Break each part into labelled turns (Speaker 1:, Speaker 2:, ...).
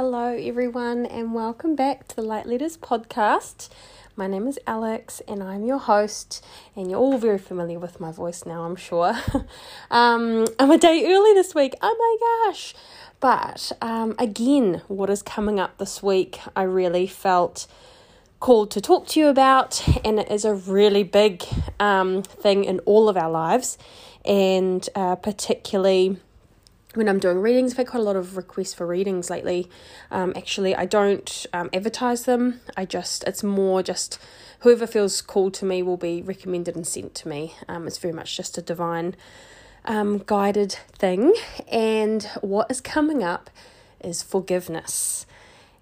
Speaker 1: Hello, everyone, and welcome back to the Light Letters podcast. My name is Alex, and I'm your host. And you're all very familiar with my voice now, I'm sure. um, I'm a day early this week. Oh my gosh! But um, again, what is coming up this week? I really felt called to talk to you about, and it is a really big um, thing in all of our lives, and uh, particularly when I'm doing readings, I've had quite a lot of requests for readings lately. Um, actually, I don't um, advertise them. I just, it's more just whoever feels called to me will be recommended and sent to me. Um, it's very much just a divine um, guided thing. And what is coming up is forgiveness.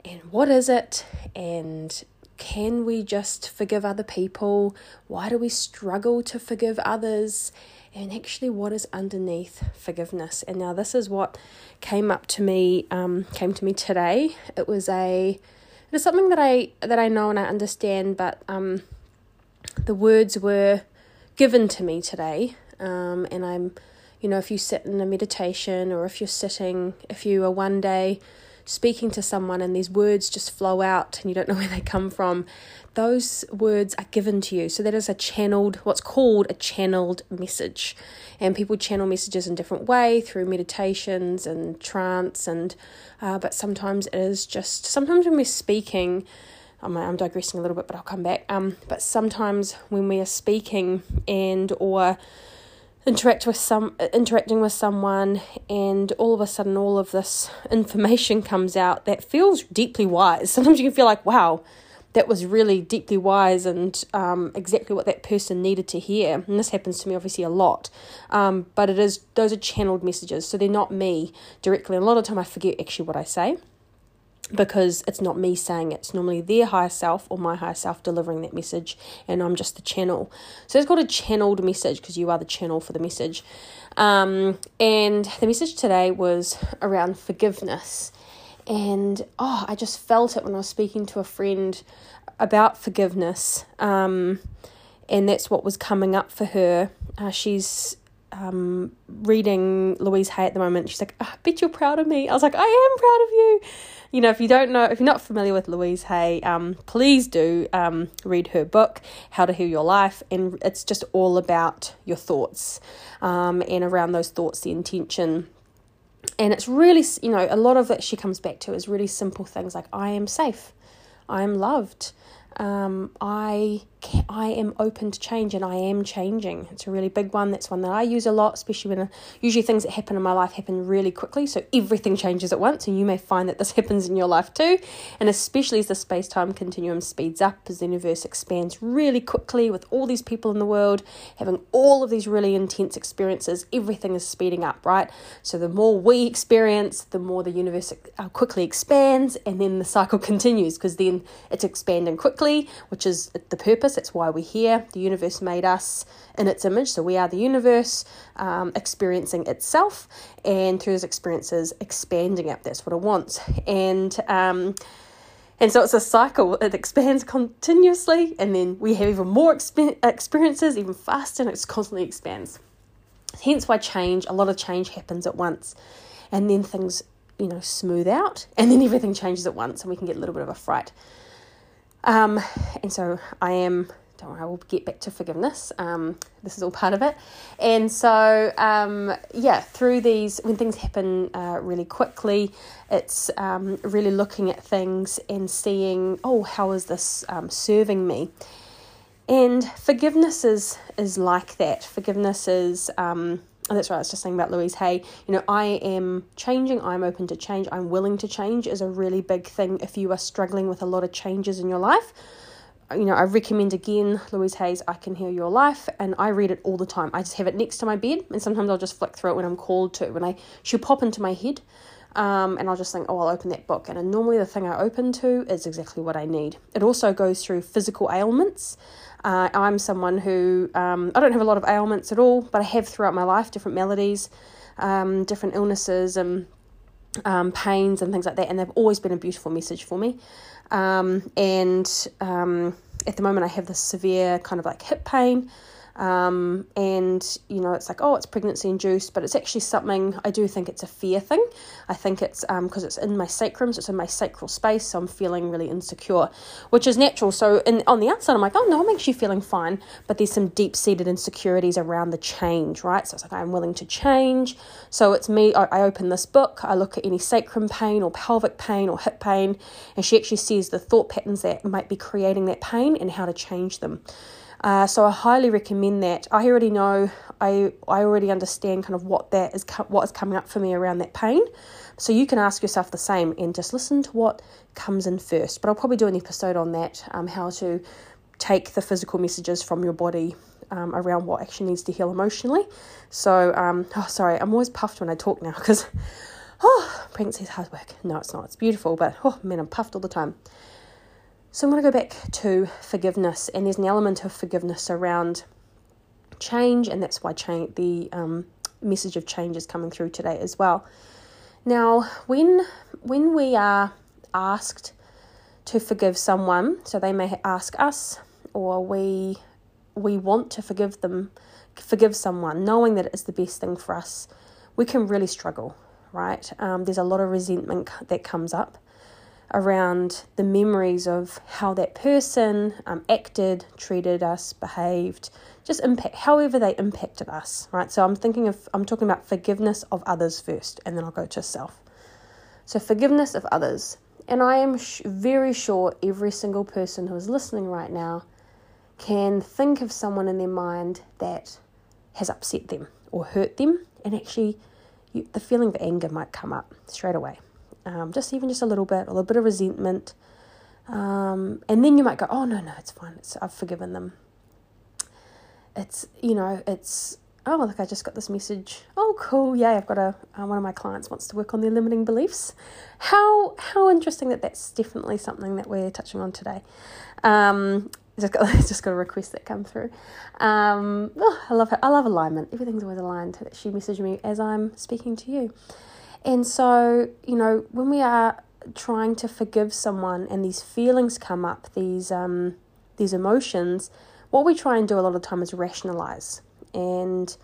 Speaker 1: And what is it? And can we just forgive other people? Why do we struggle to forgive others? And actually what is underneath forgiveness. And now this is what came up to me, um, came to me today. It was a, it is something that I that I know and I understand, but um, the words were given to me today, um, and I'm, you know, if you sit in a meditation or if you're sitting, if you are one day speaking to someone and these words just flow out and you don't know where they come from, those words are given to you. So that is a channeled, what's called a channeled message. And people channel messages in different way through meditations and trance and uh, but sometimes it is just sometimes when we're speaking I'm, I'm digressing a little bit but I'll come back um but sometimes when we are speaking and or interact with some interacting with someone and all of a sudden all of this information comes out that feels deeply wise. Sometimes you can feel like wow that was really deeply wise and um, exactly what that person needed to hear. And this happens to me obviously a lot. Um, but it is those are channeled messages. So they're not me directly. A lot of time i forget actually what i say because it's not me saying it. It's normally their higher self or my higher self delivering that message, and I'm just the channel. So it's called a channeled message because you are the channel for the message. Um, and the message today was around forgiveness. And oh, I just felt it when I was speaking to a friend about forgiveness. Um, and that's what was coming up for her. Uh, she's um, reading Louise Hay at the moment. She's like, oh, I bet you're proud of me. I was like, I am proud of you. You know, if you don't know, if you're not familiar with Louise Hay, um, please do um, read her book, How to Heal Your Life. And it's just all about your thoughts um, and around those thoughts, the intention. And it's really, you know, a lot of it she comes back to is really simple things like, I am safe, I am loved, um, I I am open to change and I am changing. It's a really big one. That's one that I use a lot, especially when usually things that happen in my life happen really quickly. So everything changes at once, and you may find that this happens in your life too. And especially as the space time continuum speeds up, as the universe expands really quickly with all these people in the world having all of these really intense experiences, everything is speeding up, right? So the more we experience, the more the universe uh, quickly expands, and then the cycle continues because then it's expanding quickly, which is the purpose that's why we're here. The universe made us in its image, so we are the universe um, experiencing itself, and through those experiences, expanding it. That's what it wants. And um, and so it's a cycle. It expands continuously, and then we have even more exp- experiences, even faster, and it constantly expands. Hence why change, a lot of change happens at once, and then things, you know, smooth out, and then everything changes at once, and we can get a little bit of a fright. Um, and so I am, don't worry, I will get back to forgiveness. Um, this is all part of it. And so, um, yeah, through these, when things happen uh, really quickly, it's um, really looking at things and seeing, oh, how is this um, serving me? And forgiveness is, is like that. Forgiveness is, um, and that's right, I was just saying about Louise Hay. You know, I am changing, I'm open to change, I'm willing to change is a really big thing if you are struggling with a lot of changes in your life. You know, I recommend again Louise Hay's I Can Heal Your Life, and I read it all the time. I just have it next to my bed, and sometimes I'll just flick through it when I'm called to. When I she'll pop into my head, um, and I'll just think, oh, I'll open that book. And normally the thing I open to is exactly what I need. It also goes through physical ailments. Uh, I'm someone who, um, I don't have a lot of ailments at all, but I have throughout my life different maladies, um, different illnesses, and um, pains and things like that. And they've always been a beautiful message for me. Um, and um, at the moment, I have this severe kind of like hip pain. Um, and you know, it's like, oh, it's pregnancy induced, but it's actually something I do think it's a fear thing. I think it's because um, it's in my sacrum, so it's in my sacral space, so I'm feeling really insecure, which is natural. So, in, on the outside, I'm like, oh no, I'm actually feeling fine, but there's some deep seated insecurities around the change, right? So it's like I'm willing to change. So it's me. I, I open this book, I look at any sacrum pain or pelvic pain or hip pain, and she actually sees the thought patterns that might be creating that pain and how to change them. Uh, so I highly recommend that. I already know, I I already understand kind of what that is, what is coming up for me around that pain. So you can ask yourself the same and just listen to what comes in first. But I'll probably do an episode on that, um, how to take the physical messages from your body um, around what actually needs to heal emotionally. So, um, oh, sorry, I'm always puffed when I talk now because, oh, pregnancy is hard work. No, it's not. It's beautiful, but oh man, I'm puffed all the time. So I'm going to go back to forgiveness, and there's an element of forgiveness around change, and that's why change, the um, message of change is coming through today as well. Now, when when we are asked to forgive someone, so they may ask us, or we we want to forgive them, forgive someone, knowing that it is the best thing for us, we can really struggle, right? Um, there's a lot of resentment that comes up around the memories of how that person um, acted, treated us, behaved, just impact, however they impacted us, right? So I'm thinking of, I'm talking about forgiveness of others first, and then I'll go to self. So forgiveness of others. And I am sh- very sure every single person who is listening right now can think of someone in their mind that has upset them or hurt them, and actually, you, the feeling of anger might come up straight away um, just even just a little bit, a little bit of resentment. Um, and then you might go, oh, no, no, it's fine. It's, I've forgiven them. It's, you know, it's, oh, look, I just got this message. Oh, cool. Yeah, I've got a, uh, one of my clients wants to work on their limiting beliefs. How, how interesting that that's definitely something that we're touching on today. Um, just got just got a request that come through. Um, oh, I love her. I love alignment. Everything's always aligned. She messaged me as I'm speaking to you. And so, you know, when we are trying to forgive someone and these feelings come up, these um, these emotions, what we try and do a lot of time is rationalize. And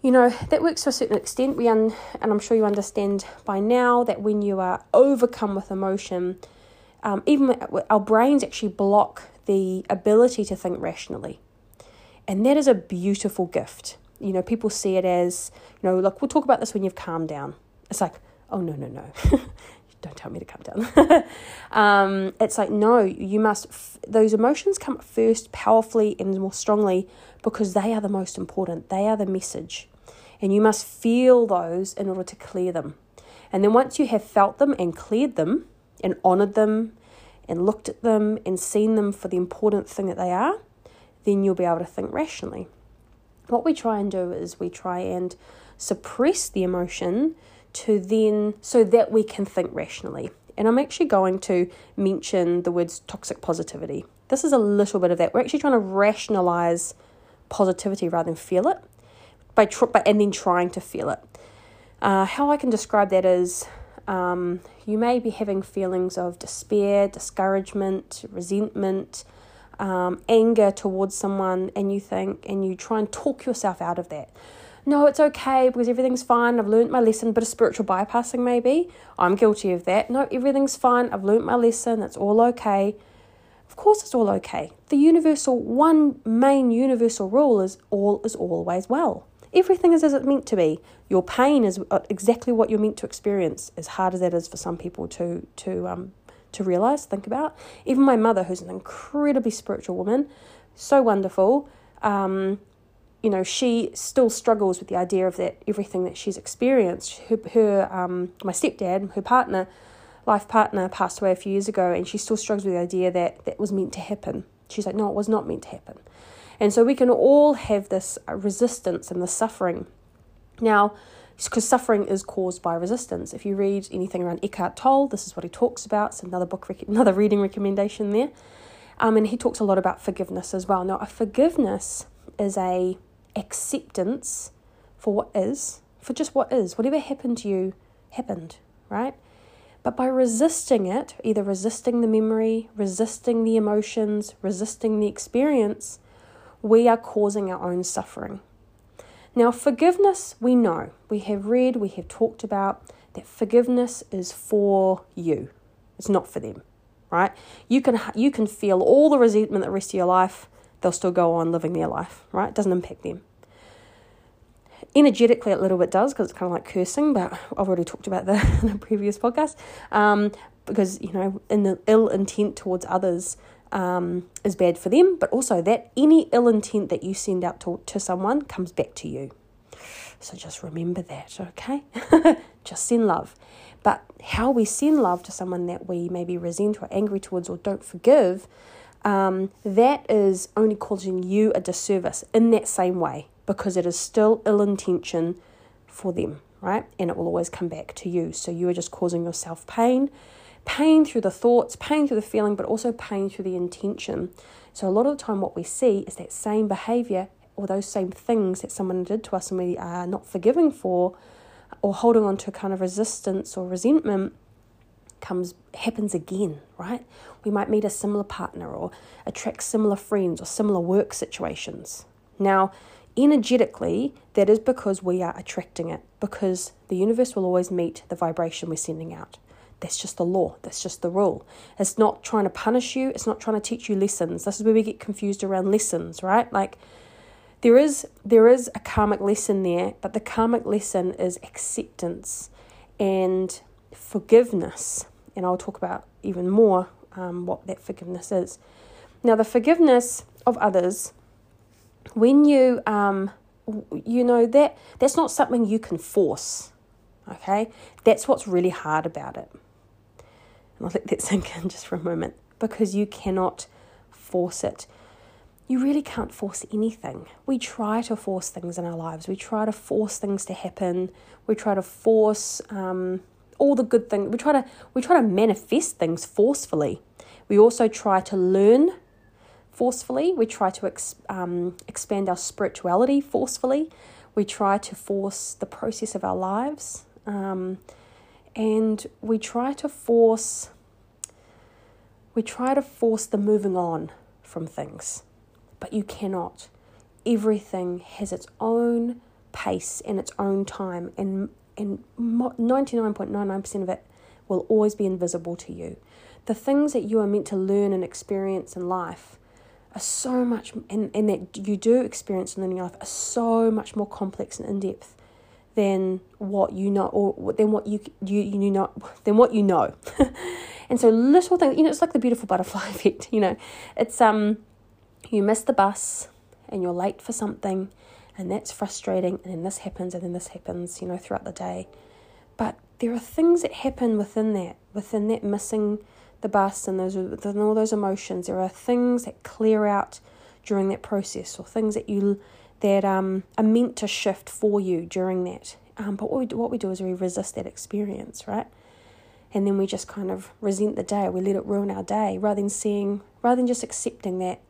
Speaker 1: you know, that works to a certain extent. We un- and I'm sure you understand by now that when you are overcome with emotion, um, even our brains actually block the ability to think rationally. And that is a beautiful gift. You know, people see it as, you know, look, we'll talk about this when you've calmed down. It's like, oh, no, no, no. Don't tell me to calm down. um, it's like, no, you must, f- those emotions come first powerfully and more strongly because they are the most important. They are the message. And you must feel those in order to clear them. And then once you have felt them and cleared them and honored them and looked at them and seen them for the important thing that they are, then you'll be able to think rationally. What we try and do is we try and suppress the emotion to then, so that we can think rationally. And I'm actually going to mention the words toxic positivity. This is a little bit of that. We're actually trying to rationalize positivity rather than feel it, by, tr- by and then trying to feel it. Uh, how I can describe that is um, you may be having feelings of despair, discouragement, resentment, um, anger towards someone, and you think, and you try and talk yourself out of that no, it's okay because everything's fine. I've learnt my lesson. Bit of spiritual bypassing, maybe. I'm guilty of that. No, everything's fine. I've learnt my lesson. It's all okay. Of course, it's all okay. The universal, one main universal rule is all is always well. Everything is as it's meant to be. Your pain is uh, exactly what you're meant to experience. As hard as that is for some people to to um to realize, think about. Even my mother, who's an incredibly spiritual woman, so wonderful. Um, you know, she still struggles with the idea of that everything that she's experienced. Her, her um, my stepdad, her partner, life partner, passed away a few years ago, and she still struggles with the idea that that was meant to happen. She's like, no, it was not meant to happen. And so we can all have this resistance and the suffering. Now, because suffering is caused by resistance. If you read anything around Eckhart Tolle, this is what he talks about. It's another book, another reading recommendation there. Um, and he talks a lot about forgiveness as well. Now, a forgiveness is a acceptance for what is, for just what is. Whatever happened to you happened, right? But by resisting it, either resisting the memory, resisting the emotions, resisting the experience, we are causing our own suffering. Now, forgiveness, we know, we have read, we have talked about that forgiveness is for you. It's not for them, right? You can you can feel all the resentment the rest of your life, they'll still go on living their life, right? It doesn't impact them. Energetically, a little bit does because it's kind of like cursing, but I've already talked about that in a previous podcast. Um, because you know, in the ill intent towards others, um, is bad for them, but also that any ill intent that you send out to, to someone comes back to you. So just remember that, okay? just send love. But how we send love to someone that we maybe resent or angry towards or don't forgive, um, that is only causing you a disservice in that same way because it is still ill intention for them, right? And it will always come back to you. So you are just causing yourself pain pain through the thoughts, pain through the feeling, but also pain through the intention. So, a lot of the time, what we see is that same behavior or those same things that someone did to us and we are not forgiving for or holding on to a kind of resistance or resentment comes happens again right we might meet a similar partner or attract similar friends or similar work situations now energetically that is because we are attracting it because the universe will always meet the vibration we're sending out that's just the law. That's just the rule. It's not trying to punish you. It's not trying to teach you lessons. This is where we get confused around lessons, right? Like there is there is a karmic lesson there, but the karmic lesson is acceptance and forgiveness. And I'll talk about even more um, what that forgiveness is. Now, the forgiveness of others, when you um, you know that that's not something you can force. Okay, that's what's really hard about it. And I'll let that sink in just for a moment because you cannot force it. You really can't force anything. We try to force things in our lives. We try to force things to happen. We try to force um, all the good things. We try to we try to manifest things forcefully. We also try to learn forcefully. We try to ex, um, expand our spirituality forcefully. We try to force the process of our lives. Um, and we try to force we try to force the moving on from things but you cannot everything has its own pace and its own time and and 99.99% of it will always be invisible to you. The things that you are meant to learn and experience in life are so much and, and that you do experience in your life are so much more complex and in-depth than what you know or than what you you you know than what you know. And so little things you know it's like the beautiful butterfly effect you know. It's um you miss the bus and you're late for something and that's frustrating and then this happens and then this happens you know throughout the day but there are things that happen within that within that missing the bus and those and all those emotions there are things that clear out during that process or things that you that um, are meant to shift for you during that. Um, but what we, do, what we do is we resist that experience, right? And then we just kind of resent the day. We let it ruin our day rather than seeing, rather than just accepting that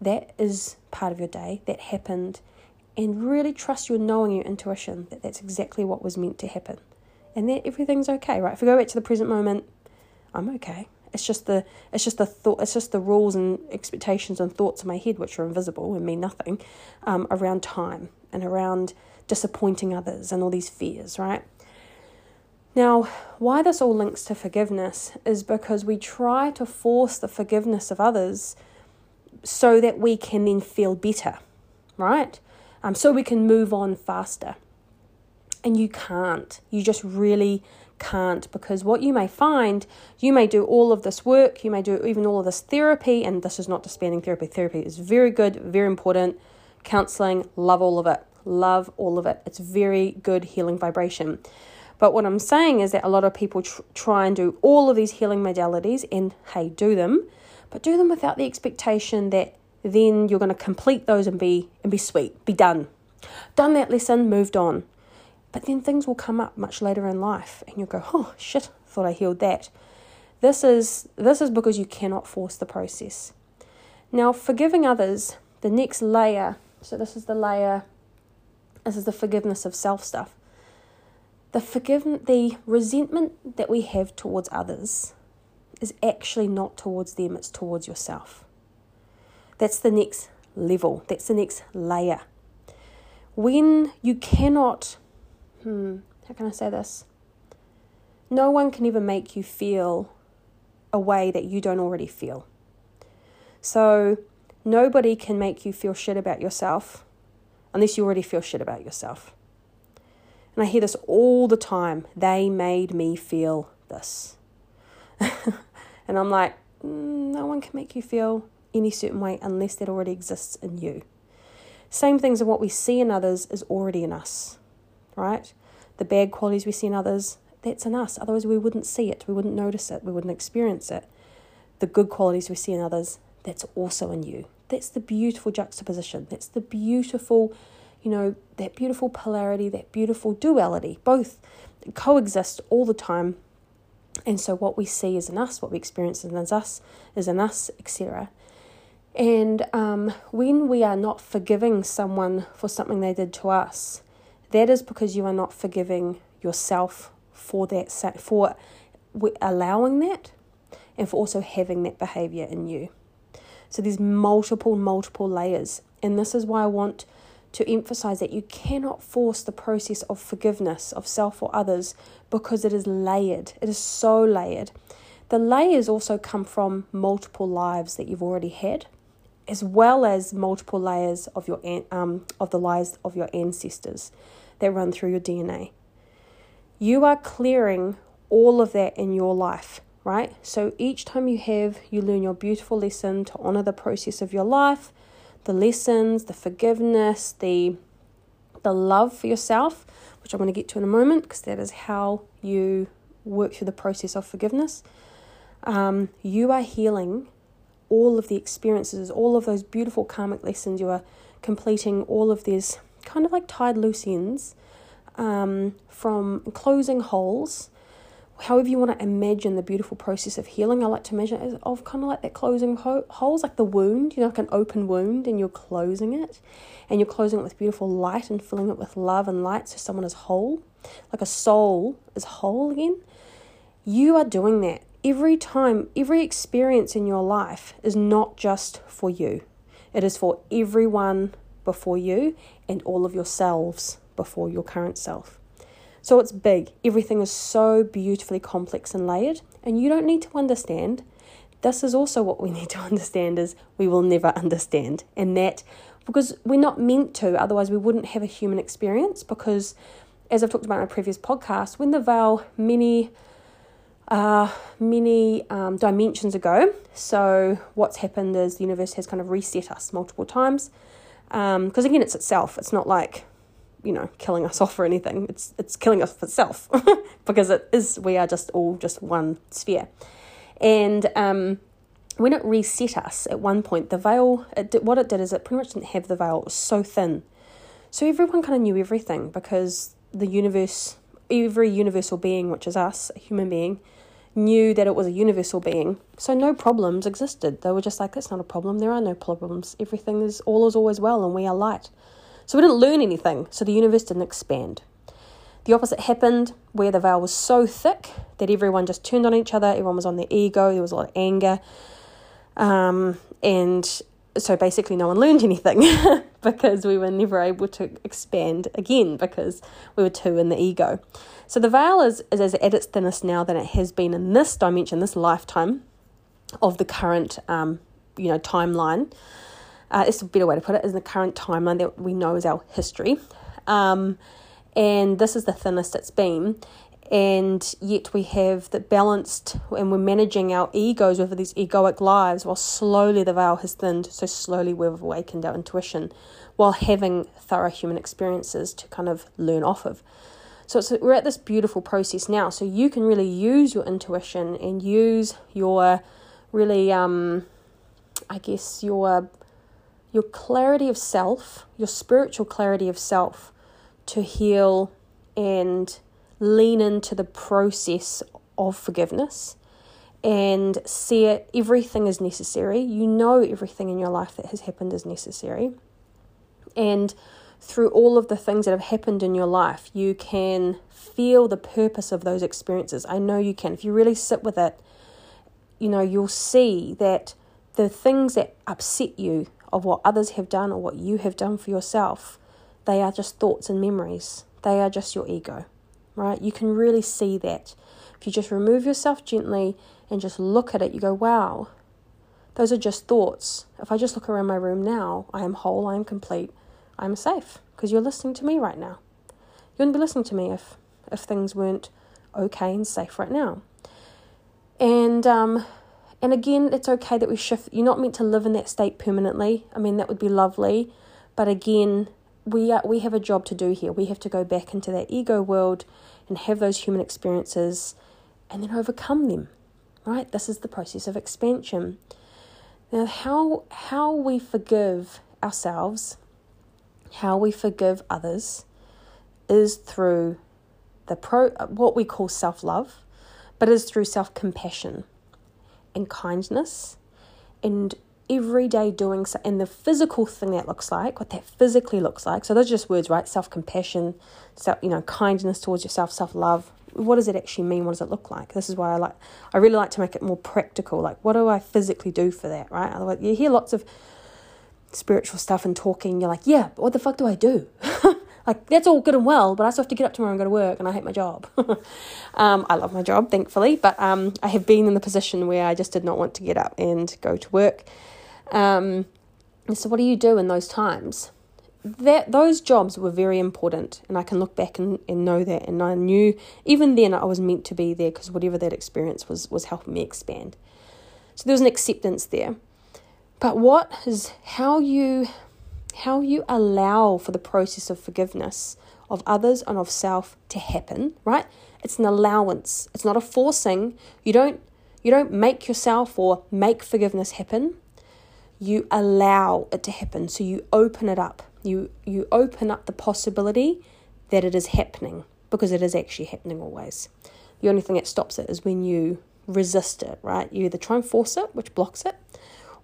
Speaker 1: that is part of your day, that happened, and really trust your knowing, your intuition that that's exactly what was meant to happen. And that everything's okay, right? If we go back to the present moment, I'm okay. It's just the it's just the thought it's just the rules and expectations and thoughts in my head which are invisible and mean nothing um, around time and around disappointing others and all these fears, right? Now, why this all links to forgiveness is because we try to force the forgiveness of others so that we can then feel better, right? Um, so we can move on faster. And you can't. You just really can't because what you may find, you may do all of this work, you may do even all of this therapy, and this is not disbanding therapy. Therapy is very good, very important. Counseling, love all of it. Love all of it. It's very good healing vibration. But what I'm saying is that a lot of people tr- try and do all of these healing modalities, and hey, do them, but do them without the expectation that then you're going to complete those and be and be sweet, be done. Done that lesson, moved on. But then things will come up much later in life and you'll go, oh shit, thought I healed that. This is this is because you cannot force the process. Now forgiving others, the next layer, so this is the layer this is the forgiveness of self stuff. The forgive the resentment that we have towards others is actually not towards them, it's towards yourself. That's the next level. That's the next layer. When you cannot, hmm, how can I say this? No one can ever make you feel a way that you don't already feel. So, nobody can make you feel shit about yourself unless you already feel shit about yourself. And I hear this all the time. They made me feel this. and I'm like, mm, no one can make you feel any certain way unless that already exists in you. Same things of what we see in others is already in us, right? The bad qualities we see in others, that's in us. Otherwise, we wouldn't see it, we wouldn't notice it, we wouldn't experience it. The good qualities we see in others, that's also in you. That's the beautiful juxtaposition. That's the beautiful, you know, that beautiful polarity, that beautiful duality. Both coexist all the time. And so what we see is in us, what we experience is in us, is in us, etc. And um, when we are not forgiving someone for something they did to us, that is because you are not forgiving yourself for that, for allowing that, and for also having that behavior in you. So there's multiple, multiple layers. And this is why I want to emphasize that you cannot force the process of forgiveness of self or others because it is layered. It is so layered. The layers also come from multiple lives that you've already had, as well as multiple layers of your um, of the lives of your ancestors that run through your DNA. You are clearing all of that in your life right? So each time you have, you learn your beautiful lesson to honor the process of your life, the lessons, the forgiveness, the the love for yourself, which I'm going to get to in a moment because that is how you work through the process of forgiveness. Um, you are healing all of the experiences, all of those beautiful karmic lessons. You are completing all of these kind of like tied loose ends um, from closing holes however you want to imagine the beautiful process of healing. I like to it of kind of like that closing ho- holes, like the wound, you know, like an open wound, and you're closing it, and you're closing it with beautiful light and filling it with love and light, so someone is whole, like a soul is whole again. You are doing that every time. Every experience in your life is not just for you; it is for everyone before you and all of yourselves before your current self. So it's big. Everything is so beautifully complex and layered, and you don't need to understand. This is also what we need to understand is we will never understand. And that because we're not meant to, otherwise we wouldn't have a human experience because as I've talked about in a previous podcast, when the veil many uh, many um, dimensions ago. So, what's happened is the universe has kind of reset us multiple times. Because um, again, it's itself. It's not like you know killing us off or anything it's it's killing us itself because it is we are just all just one sphere and um, when it reset us at one point the veil it did, what it did is it pretty much didn't have the veil it was so thin so everyone kind of knew everything because the universe every universal being which is us a human being knew that it was a universal being. So no problems existed. They were just like that's not a problem. There are no problems. Everything is all is always well and we are light. So we didn't learn anything, so the universe didn't expand. The opposite happened where the veil was so thick that everyone just turned on each other, everyone was on their ego, there was a lot of anger. Um, and so basically, no one learned anything because we were never able to expand again because we were too in the ego. So the veil is, is, is at its thinnest now than it has been in this dimension, this lifetime of the current um, you know timeline uh, it's a better way to put it, is the current timeline that we know is our history. Um, and this is the thinnest it's been. And yet we have the balanced, and we're managing our egos over these egoic lives while slowly the veil has thinned. So slowly we've awakened our intuition while having thorough human experiences to kind of learn off of. So we're at this beautiful process now. So you can really use your intuition and use your really, um, I guess, your your clarity of self, your spiritual clarity of self, to heal and lean into the process of forgiveness and see it, everything is necessary. You know everything in your life that has happened is necessary. And through all of the things that have happened in your life, you can feel the purpose of those experiences. I know you can. If you really sit with it, you know, you'll see that the things that upset you of what others have done or what you have done for yourself, they are just thoughts and memories. They are just your ego, right? You can really see that. If you just remove yourself gently and just look at it, you go, wow, those are just thoughts. If I just look around my room now, I am whole, I am complete, I am safe because you're listening to me right now. You wouldn't be listening to me if, if things weren't okay and safe right now. And um, and again, it's okay that we shift. You're not meant to live in that state permanently. I mean, that would be lovely, but again, we are, we have a job to do here. We have to go back into that ego world and have those human experiences, and then overcome them. Right? This is the process of expansion. Now, how how we forgive ourselves, how we forgive others, is through the pro what we call self love but is through self compassion and kindness and everyday doing so and the physical thing that looks like what that physically looks like. So those are just words right? Self-compassion self you know kindness towards yourself self-love. What does it actually mean? What does it look like? This is why i like i really like to make it more practical. Like what do i physically do for that right? Otherwise you hear lots of spiritual stuff and talking you're like yeah but what the fuck do i do like that's all good and well, but I still have to get up tomorrow and go to work, and I hate my job. um, I love my job, thankfully, but um, I have been in the position where I just did not want to get up and go to work. Um, so what do you do in those times? That those jobs were very important, and I can look back and, and know that. And I knew even then I was meant to be there because whatever that experience was was helping me expand. So there was an acceptance there. But what is how you how you allow for the process of forgiveness of others and of self to happen, right? It's an allowance. It's not a forcing. You don't you don't make yourself or make forgiveness happen. You allow it to happen. So you open it up. You you open up the possibility that it is happening because it is actually happening always. The only thing that stops it is when you resist it, right? You either try and force it, which blocks it,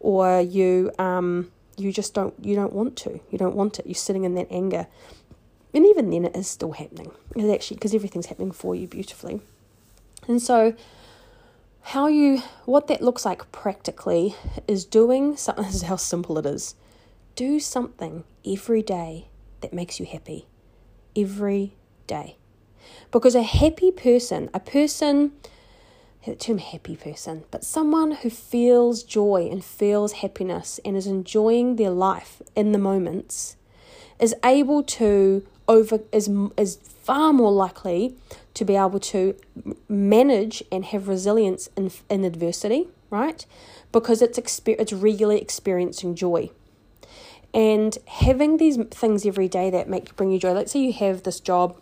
Speaker 1: or you um, you just don't you don't want to. You don't want it. You're sitting in that anger. And even then it is still happening. It's actually because everything's happening for you beautifully. And so how you what that looks like practically is doing something this is how simple it is. Do something every day that makes you happy. Every day. Because a happy person a person term happy person, but someone who feels joy and feels happiness and is enjoying their life in the moments is able to over is is far more likely to be able to manage and have resilience in in adversity, right? Because it's exper- it's regularly experiencing joy. And having these things every day that make bring you joy. Let's say you have this job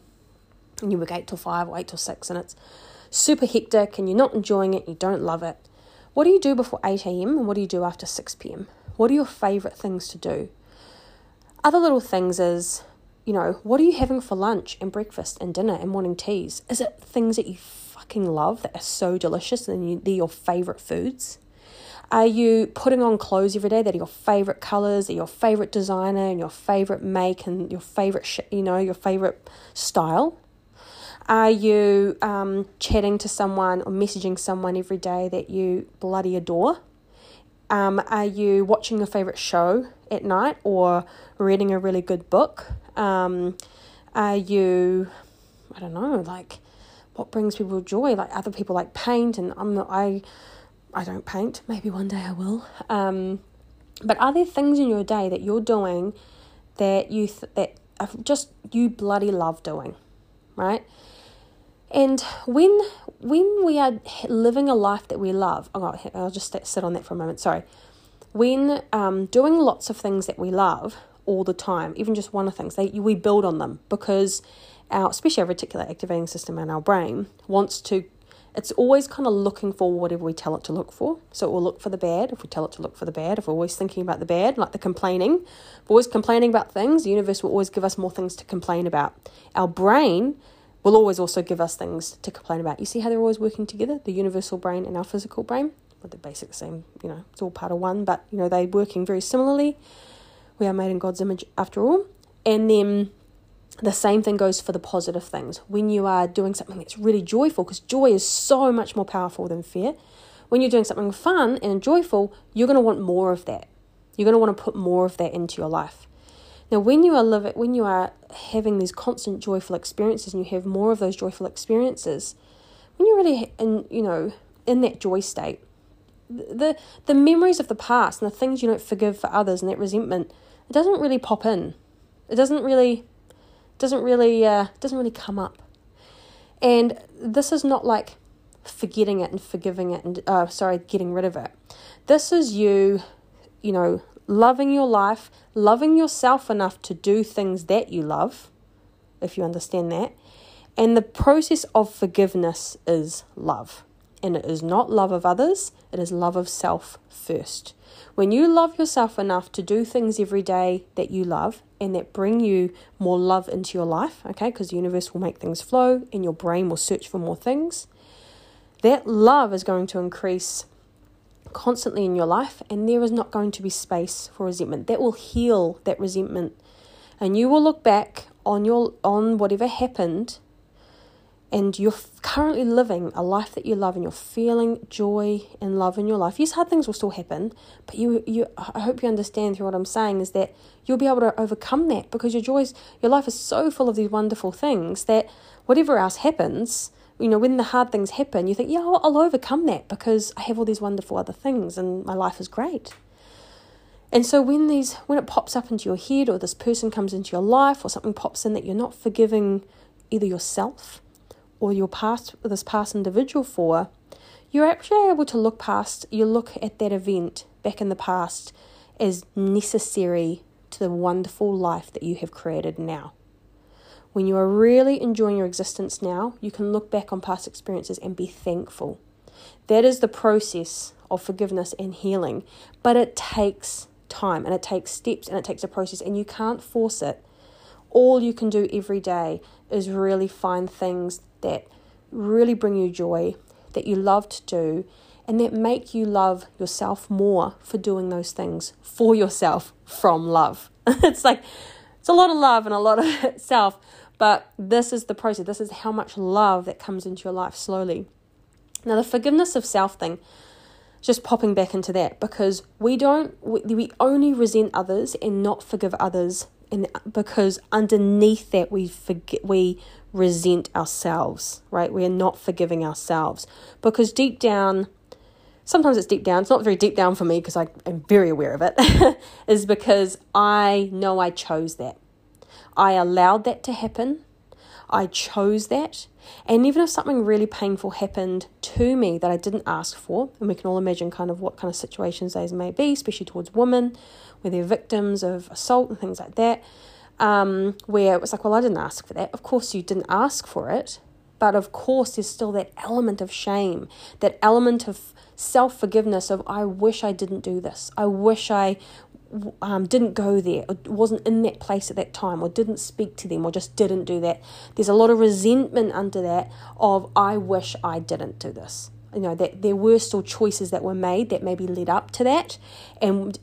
Speaker 1: and you work eight till five or eight till six and it's super hectic and you're not enjoying it, you don't love it, what do you do before 8 a.m. and what do you do after 6 p.m.? What are your favorite things to do? Other little things is, you know, what are you having for lunch and breakfast and dinner and morning teas? Is it things that you fucking love that are so delicious and you, they're your favorite foods? Are you putting on clothes every day that are your favorite colors, are your favorite designer and your favorite make and your favorite, sh- you know, your favorite style? Are you um, chatting to someone or messaging someone every day that you bloody adore? Um, are you watching your favorite show at night or reading a really good book? Um, are you, I don't know, like what brings people joy? Like other people like paint, and I'm not, I, I don't paint. Maybe one day I will. Um, but are there things in your day that you're doing that you th- that just you bloody love doing, right? And when when we are living a life that we love, oh, I'll just sit on that for a moment. Sorry. When um, doing lots of things that we love all the time, even just one of things, they, we build on them because our, especially our reticular activating system and our brain wants to. It's always kind of looking for whatever we tell it to look for. So it will look for the bad if we tell it to look for the bad. If we're always thinking about the bad, like the complaining, if we're always complaining about things, the universe will always give us more things to complain about. Our brain will always also give us things to complain about. You see how they're always working together, the universal brain and our physical brain? Well, they're basically the same, you know, it's all part of one, but, you know, they're working very similarly. We are made in God's image after all. And then the same thing goes for the positive things. When you are doing something that's really joyful, because joy is so much more powerful than fear, when you're doing something fun and joyful, you're going to want more of that. You're going to want to put more of that into your life. Now, when you are living, when you are having these constant joyful experiences, and you have more of those joyful experiences, when you're really in, you know, in that joy state, the the memories of the past and the things you don't forgive for others and that resentment, it doesn't really pop in. It doesn't really, doesn't really, uh, doesn't really come up. And this is not like forgetting it and forgiving it and uh, sorry, getting rid of it. This is you, you know, loving your life, loving yourself enough to do things that you love, if you understand that. And the process of forgiveness is love. And it is not love of others, it is love of self first. When you love yourself enough to do things every day that you love and that bring you more love into your life, okay, because the universe will make things flow and your brain will search for more things, that love is going to increase constantly in your life, and there is not going to be space for resentment. That will heal that resentment, and you will look back on your on whatever happened, and you're currently living a life that you love, and you're feeling joy and love in your life. Yes, hard things will still happen, but you you I hope you understand through what I'm saying is that you'll be able to overcome that because your joys, your life is so full of these wonderful things that whatever else happens you know, when the hard things happen, you think, yeah, I'll, overcome that because I have all these wonderful other things and my life is great. And so when these when it pops up into your head or this person comes into your life or something pops in that you're not forgiving either yourself or your past this past individual for, you're actually able to look past you look at that event back in the past as necessary to the wonderful life that you have created now. When you are really enjoying your existence now, you can look back on past experiences and be thankful. That is the process of forgiveness and healing, but it takes time and it takes steps and it takes a process, and you can't force it. All you can do every day is really find things that really bring you joy, that you love to do, and that make you love yourself more for doing those things for yourself from love. it's like it's a lot of love and a lot of self but this is the process. This is how much love that comes into your life slowly. Now, the forgiveness of self thing, just popping back into that, because we don't, we, we only resent others and not forgive others, and because underneath that we forget, we resent ourselves, right? We are not forgiving ourselves because deep down, sometimes it's deep down, it's not very deep down for me because I am very aware of it, is because I know I chose that. I allowed that to happen. I chose that. And even if something really painful happened to me that I didn't ask for, and we can all imagine kind of what kind of situations those may be, especially towards women, where they're victims of assault and things like that, um, where it was like, well, I didn't ask for that. Of course, you didn't ask for it. But of course, there's still that element of shame, that element of self forgiveness of, I wish I didn't do this. I wish I um, didn't go there or wasn't in that place at that time or didn't speak to them or just didn't do that. There's a lot of resentment under that of I wish I didn't do this. You know, that there were still choices that were made that maybe led up to that. And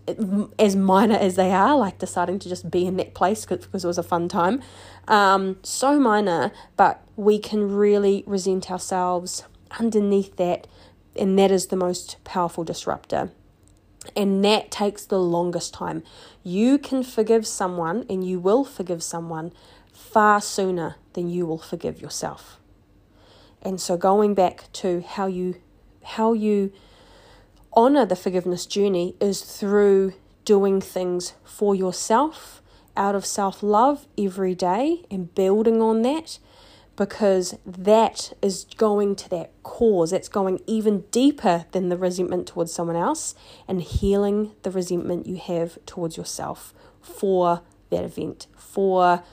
Speaker 1: as minor as they are, like deciding to just be in that place because it was a fun time, um, so minor, but we can really resent ourselves underneath that. And that is the most powerful disruptor. And that takes the longest time. You can forgive someone and you will forgive someone far sooner than you will forgive yourself. And so going back to how you how you honor the forgiveness journey is through doing things for yourself out of self-love every day and building on that because that is going to that cause. It's going even deeper than the resentment towards someone else and healing the resentment you have towards yourself for that event, for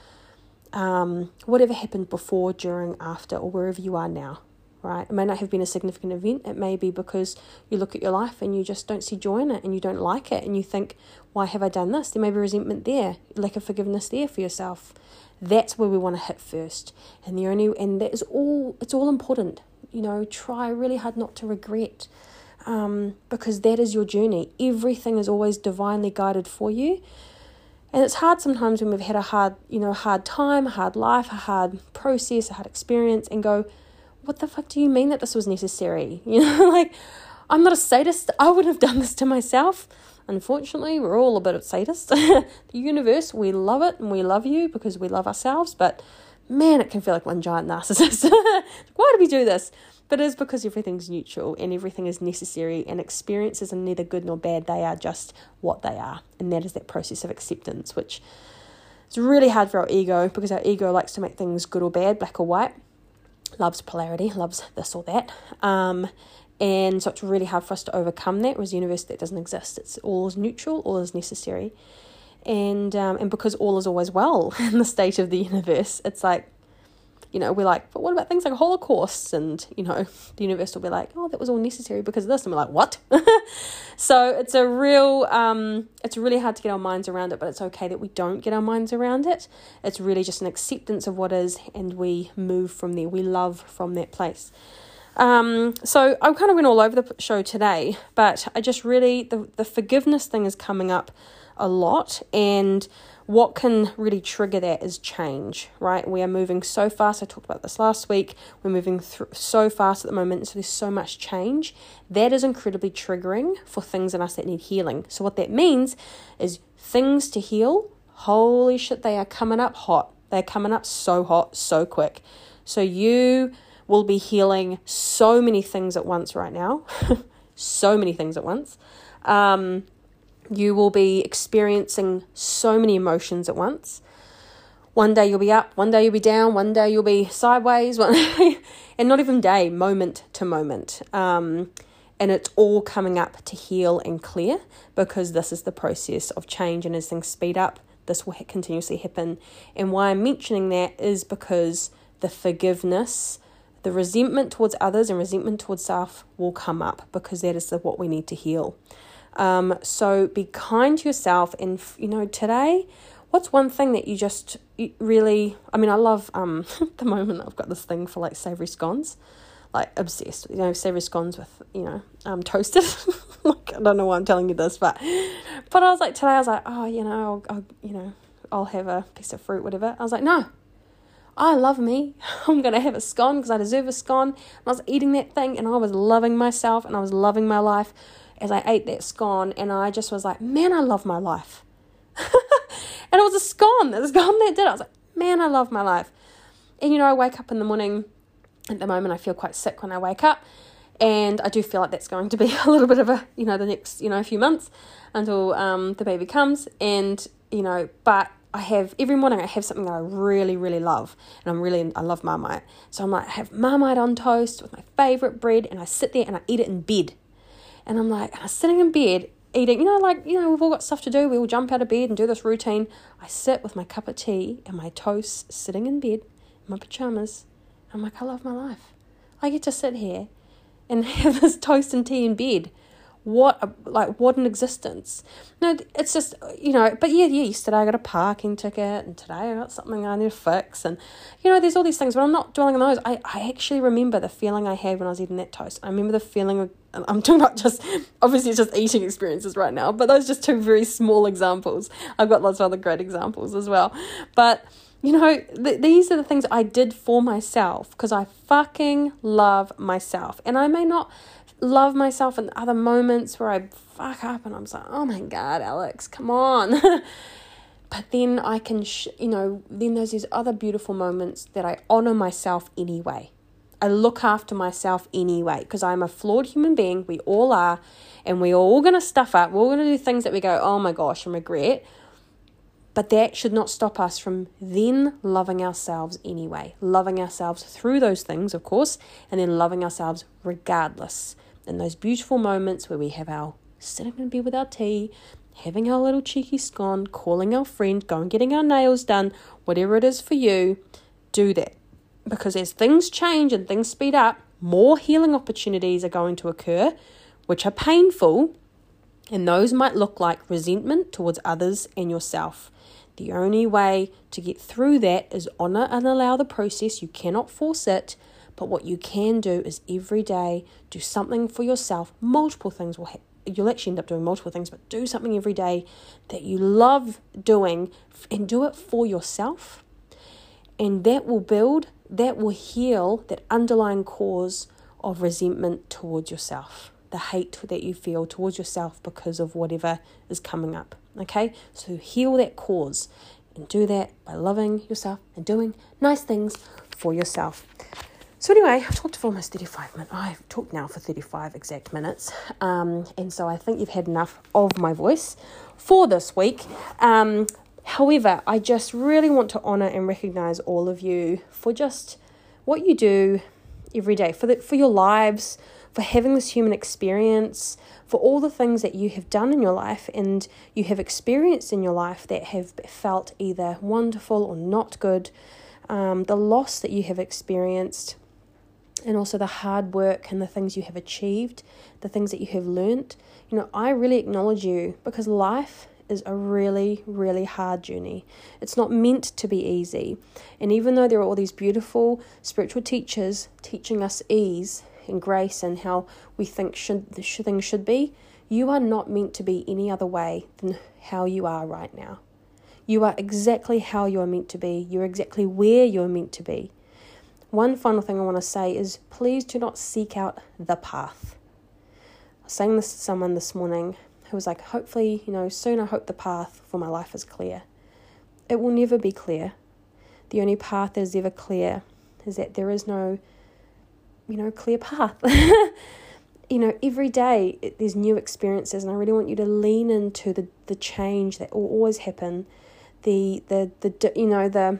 Speaker 1: um, whatever happened before, during, after, or wherever you are now. Right? It may not have been a significant event. It may be because you look at your life and you just don't see joy in it and you don't like it and you think, why have I done this? There may be resentment there, lack of forgiveness there for yourself. That's where we want to hit first. And the only and that is all it's all important. You know, try really hard not to regret. Um, because that is your journey. Everything is always divinely guided for you. And it's hard sometimes when we've had a hard, you know, hard time, a hard life, a hard process, a hard experience, and go, what the fuck do you mean that this was necessary? You know, like, I'm not a sadist. I wouldn't have done this to myself. Unfortunately, we're all a bit of sadists. the universe, we love it and we love you because we love ourselves, but man, it can feel like one giant narcissist. Why do we do this? But it is because everything's neutral and everything is necessary, and experiences are neither good nor bad. They are just what they are. And that is that process of acceptance, which is really hard for our ego because our ego likes to make things good or bad, black or white, loves polarity, loves this or that. Um, and so it's really hard for us to overcome that. Whereas universe that doesn't exist. It's all is neutral, all is necessary. And um, and because all is always well in the state of the universe, it's like, you know, we're like, but what about things like holocausts? And, you know, the universe will be like, oh, that was all necessary because of this. And we're like, what? so it's a real, um, it's really hard to get our minds around it, but it's okay that we don't get our minds around it. It's really just an acceptance of what is, and we move from there. We love from that place. Um, so I kind of went all over the show today, but I just really the the forgiveness thing is coming up a lot, and what can really trigger that is change, right? We are moving so fast. I talked about this last week. We're moving through so fast at the moment, so there's so much change. That is incredibly triggering for things in us that need healing. So what that means is things to heal. Holy shit, they are coming up hot. They're coming up so hot, so quick. So you will be healing so many things at once right now. so many things at once. Um, you will be experiencing so many emotions at once. One day you'll be up, one day you'll be down, one day you'll be sideways, and not even day, moment to moment. Um, and it's all coming up to heal and clear because this is the process of change. And as things speed up, this will continuously happen. And why I'm mentioning that is because the forgiveness the resentment towards others and resentment towards self will come up because that is what we need to heal. Um, so be kind to yourself, and you know today, what's one thing that you just really? I mean, I love um the moment I've got this thing for like savory scones, like obsessed. You know, savory scones with you know um toasted. like I don't know why I'm telling you this, but but I was like today I was like oh you know I'll, I'll you know I'll have a piece of fruit whatever. I was like no I love me. I'm going to have a scone because I deserve a scone. And I was eating that thing and I was loving myself and I was loving my life as I ate that scone. And I just was like, man, I love my life. and it was a scone, the scone that did it. I was like, man, I love my life. And you know, I wake up in the morning. At the moment, I feel quite sick when I wake up. And I do feel like that's going to be a little bit of a, you know, the next, you know, few months until um, the baby comes. And, you know, but I have every morning I have something that I really, really love. And I'm really I love Marmite. So I'm like, I have Marmite on toast with my favourite bread and I sit there and I eat it in bed. And I'm like, I'm sitting in bed eating, you know, like, you know, we've all got stuff to do. We all jump out of bed and do this routine. I sit with my cup of tea and my toast sitting in bed, in my pajamas. I'm like, I love my life. I get to sit here and have this toast and tea in bed what a, like what an existence. No it's just you know but yeah, yeah yesterday i got a parking ticket and today i got something i need to fix and you know there's all these things but i'm not dwelling on those. I, I actually remember the feeling i had when i was eating that toast. I remember the feeling of i'm talking about just obviously it's just eating experiences right now but those just two very small examples. I've got lots of other great examples as well. But you know, th- these are the things I did for myself because I fucking love myself. And I may not love myself in other moments where I fuck up and I'm like, oh my God, Alex, come on. but then I can, sh- you know, then there's these other beautiful moments that I honor myself anyway. I look after myself anyway because I'm a flawed human being. We all are. And we're all going to stuff up. We're all going to do things that we go, oh my gosh, and regret. But that should not stop us from then loving ourselves anyway. Loving ourselves through those things, of course, and then loving ourselves regardless in those beautiful moments where we have our sitting in bed with our tea, having our little cheeky scone, calling our friend, going getting our nails done, whatever it is for you, do that. Because as things change and things speed up, more healing opportunities are going to occur, which are painful, and those might look like resentment towards others and yourself. The only way to get through that is honor and allow the process. You cannot force it, but what you can do is every day do something for yourself. Multiple things will. You'll actually end up doing multiple things, but do something every day that you love doing and do it for yourself. And that will build, that will heal that underlying cause of resentment towards yourself. the hate that you feel towards yourself because of whatever is coming up. Okay? So heal that cause and do that by loving yourself and doing nice things for yourself. So anyway, I've talked for almost 35 minutes. I've talked now for 35 exact minutes. Um, and so I think you've had enough of my voice for this week. Um, however, I just really want to honour and recognise all of you for just what you do every day, for, the, for your lives, for having this human experience, for all the things that you have done in your life and you have experienced in your life that have felt either wonderful or not good, um, the loss that you have experienced and also the hard work and the things you have achieved, the things that you have learnt. You know, I really acknowledge you because life is a really, really hard journey. It's not meant to be easy. And even though there are all these beautiful spiritual teachers teaching us ease and grace and how we think should should things should be, you are not meant to be any other way than how you are right now. You are exactly how you are meant to be. You're exactly where you're meant to be. One final thing I want to say is please do not seek out the path. I was saying this to someone this morning who was like, hopefully, you know, soon I hope the path for my life is clear. It will never be clear. The only path that is ever clear is that there is no, you know, clear path. you know, every day there's new experiences, and I really want you to lean into the, the change that will always happen. The, the, the, you know, the,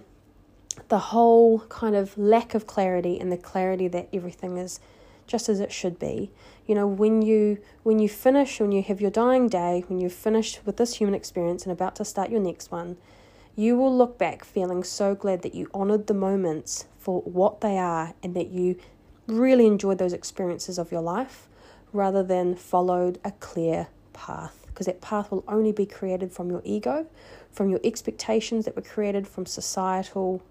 Speaker 1: the whole kind of lack of clarity and the clarity that everything is just as it should be. You know, when you when you finish, when you have your dying day, when you've finished with this human experience and about to start your next one, you will look back feeling so glad that you honored the moments for what they are and that you really enjoyed those experiences of your life rather than followed a clear path because that path will only be created from your ego, from your expectations that were created from societal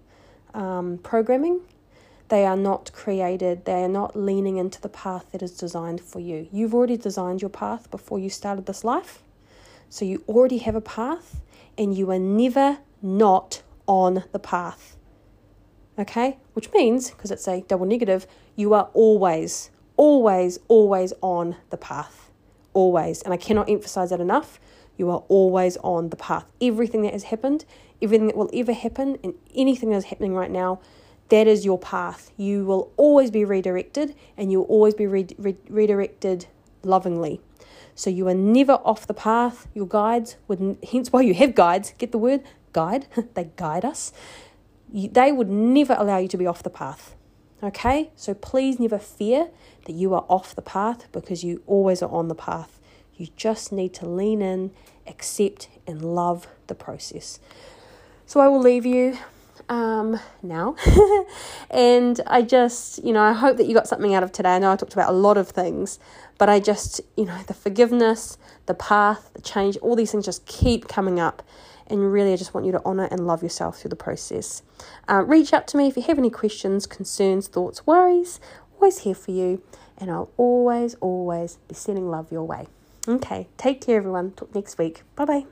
Speaker 1: um, programming. They are not created, they are not leaning into the path that is designed for you. You've already designed your path before you started this life. So you already have a path and you are never not on the path. Okay? Which means, because it's a double negative, you are always, always, always on the path. Always. And I cannot emphasize that enough. You are always on the path. Everything that has happened everything that will ever happen and anything that's happening right now, that is your path. You will always be redirected and you'll always be re- re- redirected lovingly. So you are never off the path. Your guides would, hence why you have guides. Get the word guide. they guide us. They would never allow you to be off the path. Okay, so please never fear that you are off the path because you always are on the path. You just need to lean in, accept, and love the process. So I will leave you um, now. and I just, you know, I hope that you got something out of today. I know I talked about a lot of things, but I just, you know, the forgiveness, the path, the change, all these things just keep coming up. And really, I just want you to honor and love yourself through the process. Uh, reach out to me if you have any questions, concerns, thoughts, worries. Always here for you. And I'll always, always be sending love your way. Okay, take care, everyone. Talk next week. Bye bye.